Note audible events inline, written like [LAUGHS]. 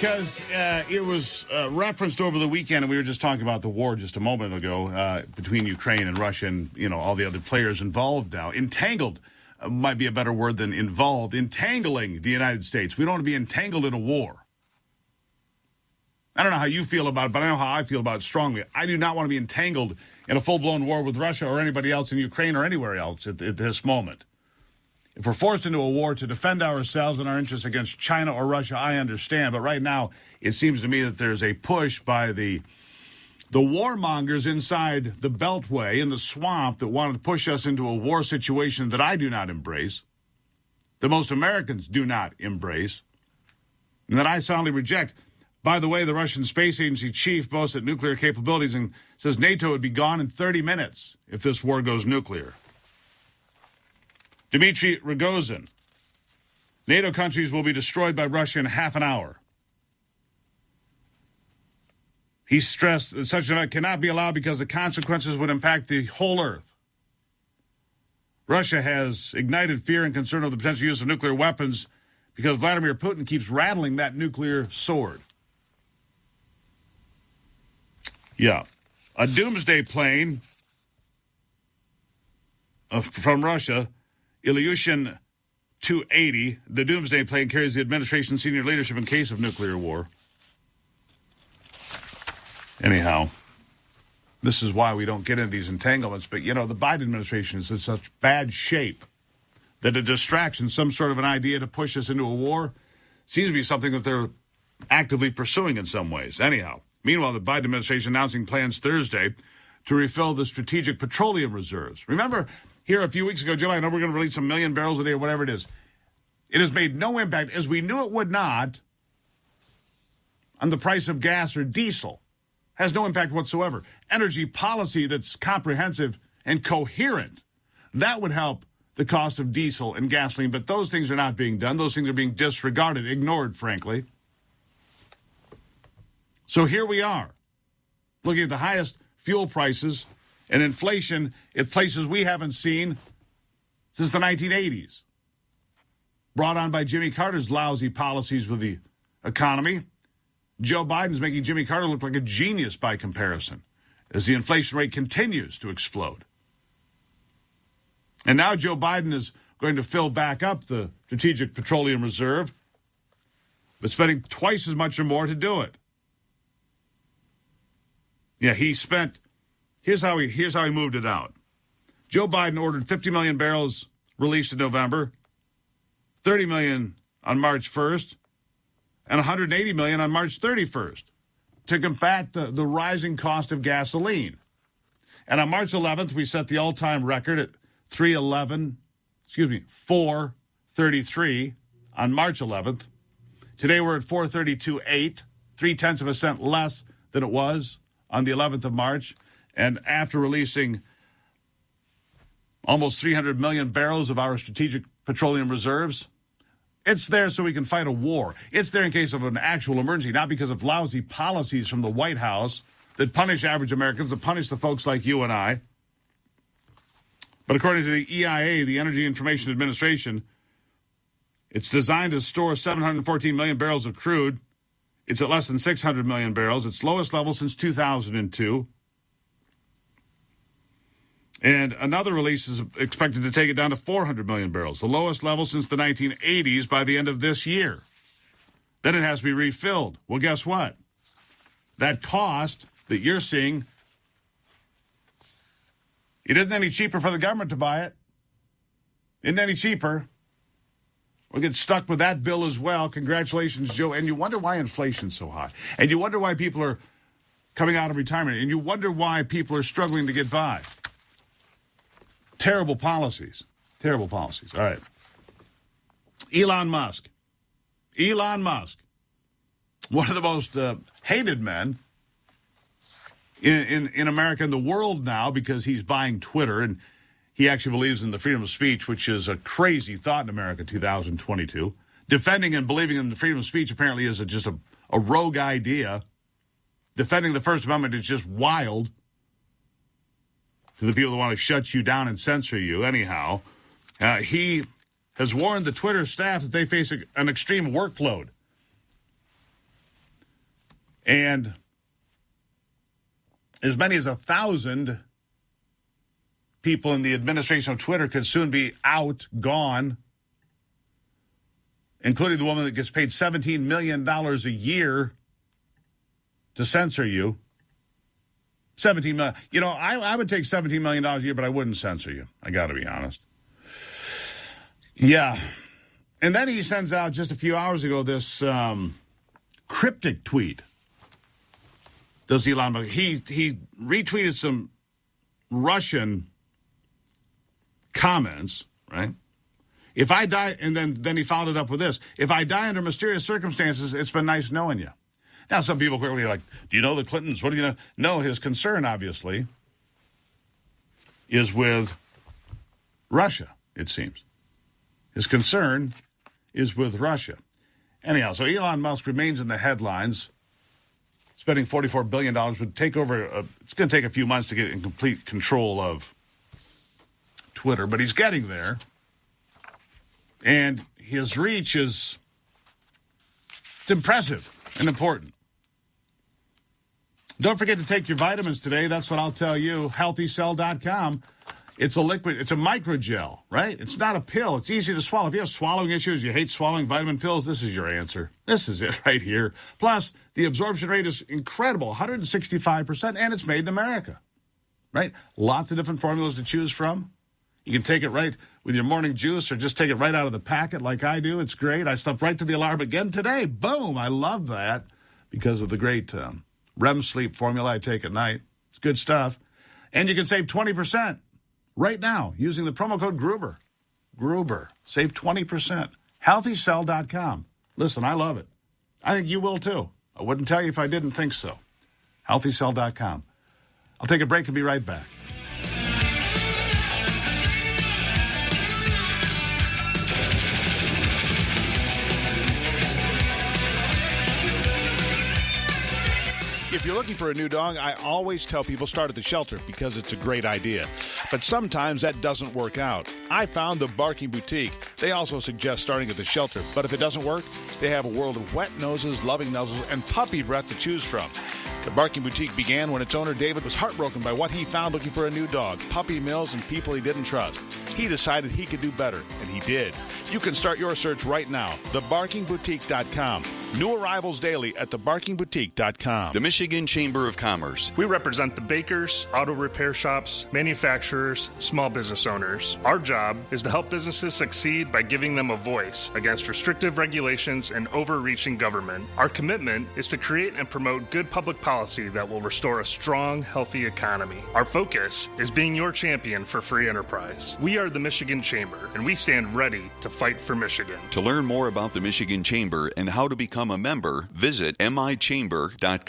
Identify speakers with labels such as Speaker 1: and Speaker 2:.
Speaker 1: because uh, it was uh, referenced over the weekend, and we were just talking about the war just a moment ago uh, between Ukraine and Russia, and you know all the other players involved now. Entangled uh, might be a better word than involved. Entangling the United States. We don't want to be entangled in a war. I don't know how you feel about it, but I know how I feel about it strongly. I do not want to be entangled in a full blown war with Russia or anybody else in Ukraine or anywhere else at, at this moment. If we're forced into a war to defend ourselves and our interests against China or Russia, I understand. But right now, it seems to me that there's a push by the the warmongers inside the Beltway in the swamp that wanted to push us into a war situation that I do not embrace, that most Americans do not embrace, and that I soundly reject. By the way, the Russian Space Agency chief boasts at nuclear capabilities and says NATO would be gone in 30 minutes if this war goes nuclear. Dmitry Rogozin. NATO countries will be destroyed by Russia in half an hour. He stressed that such an event cannot be allowed because the consequences would impact the whole Earth. Russia has ignited fear and concern of the potential use of nuclear weapons because Vladimir Putin keeps rattling that nuclear sword. Yeah. A doomsday plane from Russia Ilyushin 280, the Doomsday plane carries the administration's senior leadership in case of nuclear war. Anyhow, this is why we don't get into these entanglements. But, you know, the Biden administration is in such bad shape that a distraction, some sort of an idea to push us into a war, seems to be something that they're actively pursuing in some ways. Anyhow, meanwhile, the Biden administration announcing plans Thursday to refill the strategic petroleum reserves. Remember, here a few weeks ago, Joe, I know we're going to release a million barrels a day or whatever it is. It has made no impact, as we knew it would not, on the price of gas or diesel. Has no impact whatsoever. Energy policy that's comprehensive and coherent, that would help the cost of diesel and gasoline, but those things are not being done. Those things are being disregarded, ignored, frankly. So here we are, looking at the highest fuel prices and inflation at places we haven't seen since the 1980s. Brought on by Jimmy Carter's lousy policies with the economy. Joe Biden's making Jimmy Carter look like a genius by comparison as the inflation rate continues to explode. And now Joe Biden is going to fill back up the Strategic Petroleum Reserve, but spending twice as much or more to do it. Yeah, he spent Here's how he here's how he moved it out. Joe Biden ordered 50 million barrels released in November, 30 million on March 1st, and 180 million on March 31st to combat the, the rising cost of gasoline. And on March 11th, we set the all-time record at 311, excuse me, 433 on March 11th. Today we're at 432.8, three tenths of a cent less than it was on the 11th of March. And after releasing almost 300 million barrels of our strategic petroleum reserves, it's there so we can fight a war. It's there in case of an actual emergency, not because of lousy policies from the White House that punish average Americans, that punish the folks like you and I. But according to the EIA, the Energy Information Administration, it's designed to store 714 million barrels of crude. It's at less than 600 million barrels, its lowest level since 2002. And another release is expected to take it down to 400 million barrels, the lowest level since the 1980s by the end of this year. Then it has to be refilled. Well, guess what? That cost that you're seeing, it isn't any cheaper for the government to buy it. Isn't any cheaper. We'll get stuck with that bill as well. Congratulations, Joe. And you wonder why inflation's so high. And you wonder why people are coming out of retirement. And you wonder why people are struggling to get by. Terrible policies. Terrible policies. All right. Elon Musk. Elon Musk. One of the most uh, hated men in, in, in America and the world now because he's buying Twitter and he actually believes in the freedom of speech, which is a crazy thought in America 2022. Defending and believing in the freedom of speech apparently is a, just a, a rogue idea. Defending the First Amendment is just wild the people that want to shut you down and censor you. Anyhow, uh, he has warned the Twitter staff that they face a, an extreme workload. And as many as a thousand people in the administration of Twitter could soon be out, gone, including the woman that gets paid $17 million a year to censor you. 17 million. You know, I, I would take $17 million a year, but I wouldn't censor you. I got to be honest. Yeah. And then he sends out just a few hours ago this um, cryptic tweet. Does Elon Musk? He, he retweeted some Russian comments, right? If I die, and then, then he followed it up with this if I die under mysterious circumstances, it's been nice knowing you. Now, some people quickly are like, do you know the Clintons? What do you know? No, his concern, obviously, is with Russia, it seems. His concern is with Russia. Anyhow, so Elon Musk remains in the headlines. Spending $44 billion would take over, a, it's going to take a few months to get in complete control of Twitter, but he's getting there. And his reach is it's impressive and important. Don't forget to take your vitamins today. That's what I'll tell you. HealthyCell.com. It's a liquid, it's a microgel, right? It's not a pill. It's easy to swallow. If you have swallowing issues, you hate swallowing vitamin pills, this is your answer. This is it [LAUGHS] right here. Plus, the absorption rate is incredible 165%, and it's made in America, right? Lots of different formulas to choose from. You can take it right with your morning juice or just take it right out of the packet like I do. It's great. I slept right to the alarm again today. Boom. I love that because of the great um, REM sleep formula I take at night. It's good stuff. And you can save 20% right now using the promo code Gruber. Gruber. Save 20%. HealthyCell.com. Listen, I love it. I think you will too. I wouldn't tell you if I didn't think so. HealthyCell.com. I'll take a break and be right back.
Speaker 2: If you're looking for a new dog, I always tell people start at the shelter because it's a great idea. But sometimes that doesn't work out. I found the Barking Boutique. They also suggest starting at the shelter, but if it doesn't work, they have a world of wet noses, loving nuzzles, and puppy breath to choose from. The Barking Boutique began when its owner David was heartbroken by what he found looking for a new dog, puppy mills, and people he didn't trust. He decided he could do better, and he did. You can start your search right now. TheBarkingBoutique.com. New arrivals daily at TheBarkingBoutique.com.
Speaker 3: The Michigan Chamber of Commerce.
Speaker 4: We represent the bakers, auto repair shops, manufacturers, small business owners. Our job is to help businesses succeed by giving them a voice against restrictive regulations and overreaching government. Our commitment is to create and promote good public policy that will restore a strong, healthy economy. Our focus is being your champion for free enterprise. We are the Michigan Chamber, and we stand ready to fight for Michigan.
Speaker 3: To learn more about the Michigan Chamber and how to become a member, visit michamber.com.